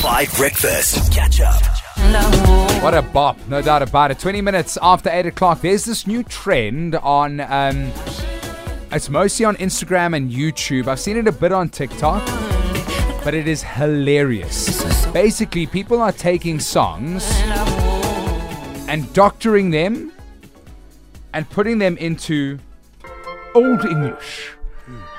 5 Breakfast. Catch up. What a bop, no doubt about it. 20 minutes after 8 o'clock, there's this new trend on. Um, it's mostly on Instagram and YouTube. I've seen it a bit on TikTok, but it is hilarious. Basically, people are taking songs and doctoring them and putting them into Old English.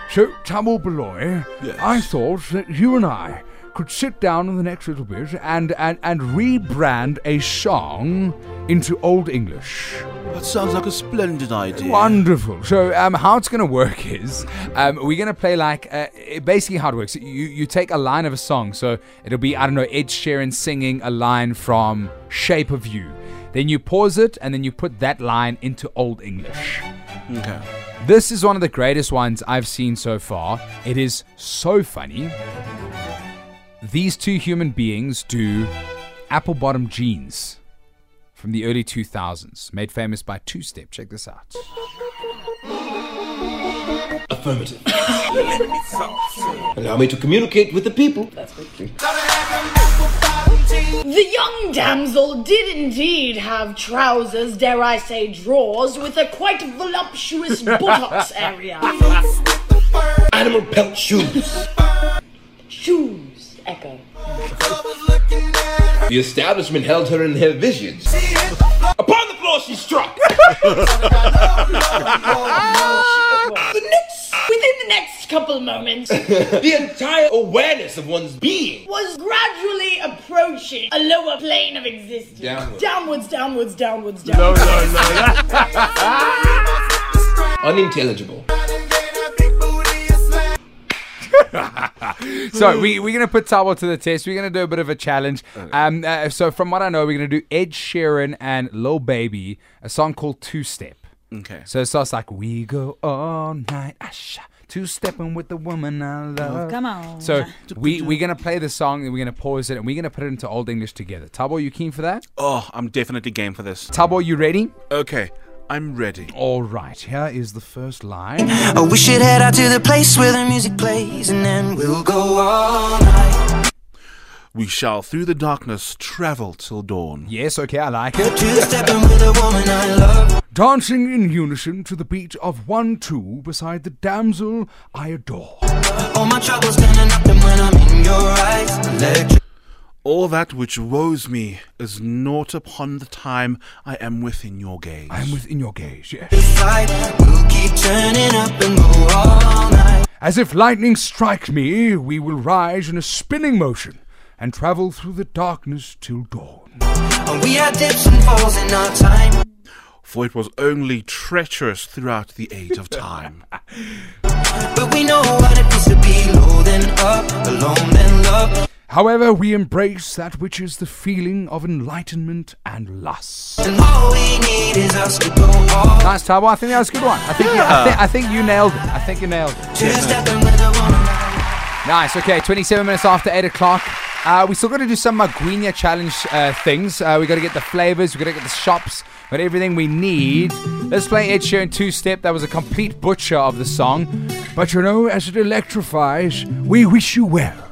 So, Tamil Beloy, I thought that you and I could sit down in the next little bit and, and, and rebrand a song into Old English. That sounds like a splendid idea. Wonderful. So, um, how it's going to work is um, we're going to play like uh, basically how it works. You you take a line of a song, so it'll be I don't know Ed Sheeran singing a line from Shape of You. Then you pause it, and then you put that line into Old English. Okay. This is one of the greatest ones I've seen so far. It is so funny. These two human beings do apple bottom jeans from the early 2000s, made famous by Two Step. Check this out. Affirmative. Allow me to communicate with the people. The young damsel did indeed have trousers, dare I say drawers, with a quite voluptuous buttocks area. Animal pelt shoes. Shoes. The establishment held her in their visions. Upon the floor she struck. Within the next couple of moments, The entire awareness of one's being. was gradually approaching a lower plane of existence. Downward. Downwards, downwards, downwards, downwards. Unintelligible. So we, we're going to put Thabo to the test. We're going to do a bit of a challenge. Um, uh, so from what I know, we're going to do Ed Sheeran and Lil Baby, a song called Two Step. Okay. So it starts like, we go all night, asha, two stepping with the woman I love. Come on. So we, we're going to play the song and we're going to pause it and we're going to put it into Old English together. Thabo, you keen for that? Oh, I'm definitely game for this. Thabo, you ready? Okay, I'm ready. All right, here is the first line. Oh, we should head out to the place where the music plays and then we'll go all night. We shall through the darkness travel till dawn. Yes, okay, I like it. Two stepping with a woman I love. Dancing in unison to the beat of one, two, beside the damsel I adore. All my troubles All that which woes me is naught upon the time I am within your gaze. I am within your gaze, yes. We'll keep turning up and go all night. As if lightning strike me, we will rise in a spinning motion and travel through the darkness till dawn. And we had dips and falls in our time. For it was only treacherous throughout the age of time. But we know what it is to be However, we embrace that which is the feeling of enlightenment and lust. And all we need is us to go all Nice, Thabo. I think that was a good one. I think, you, I, think, I think you nailed it. I think you nailed it. Two stepping with a woman. Nice. Okay, 27 minutes after 8 o'clock. Uh, we still got to do some Maguinha challenge uh, things. Uh, we got to get the flavors. We got to get the shops. Got everything we need. Let's play Ed Sheeran two step. That was a complete butcher of the song. But you know, as it electrifies, we wish you well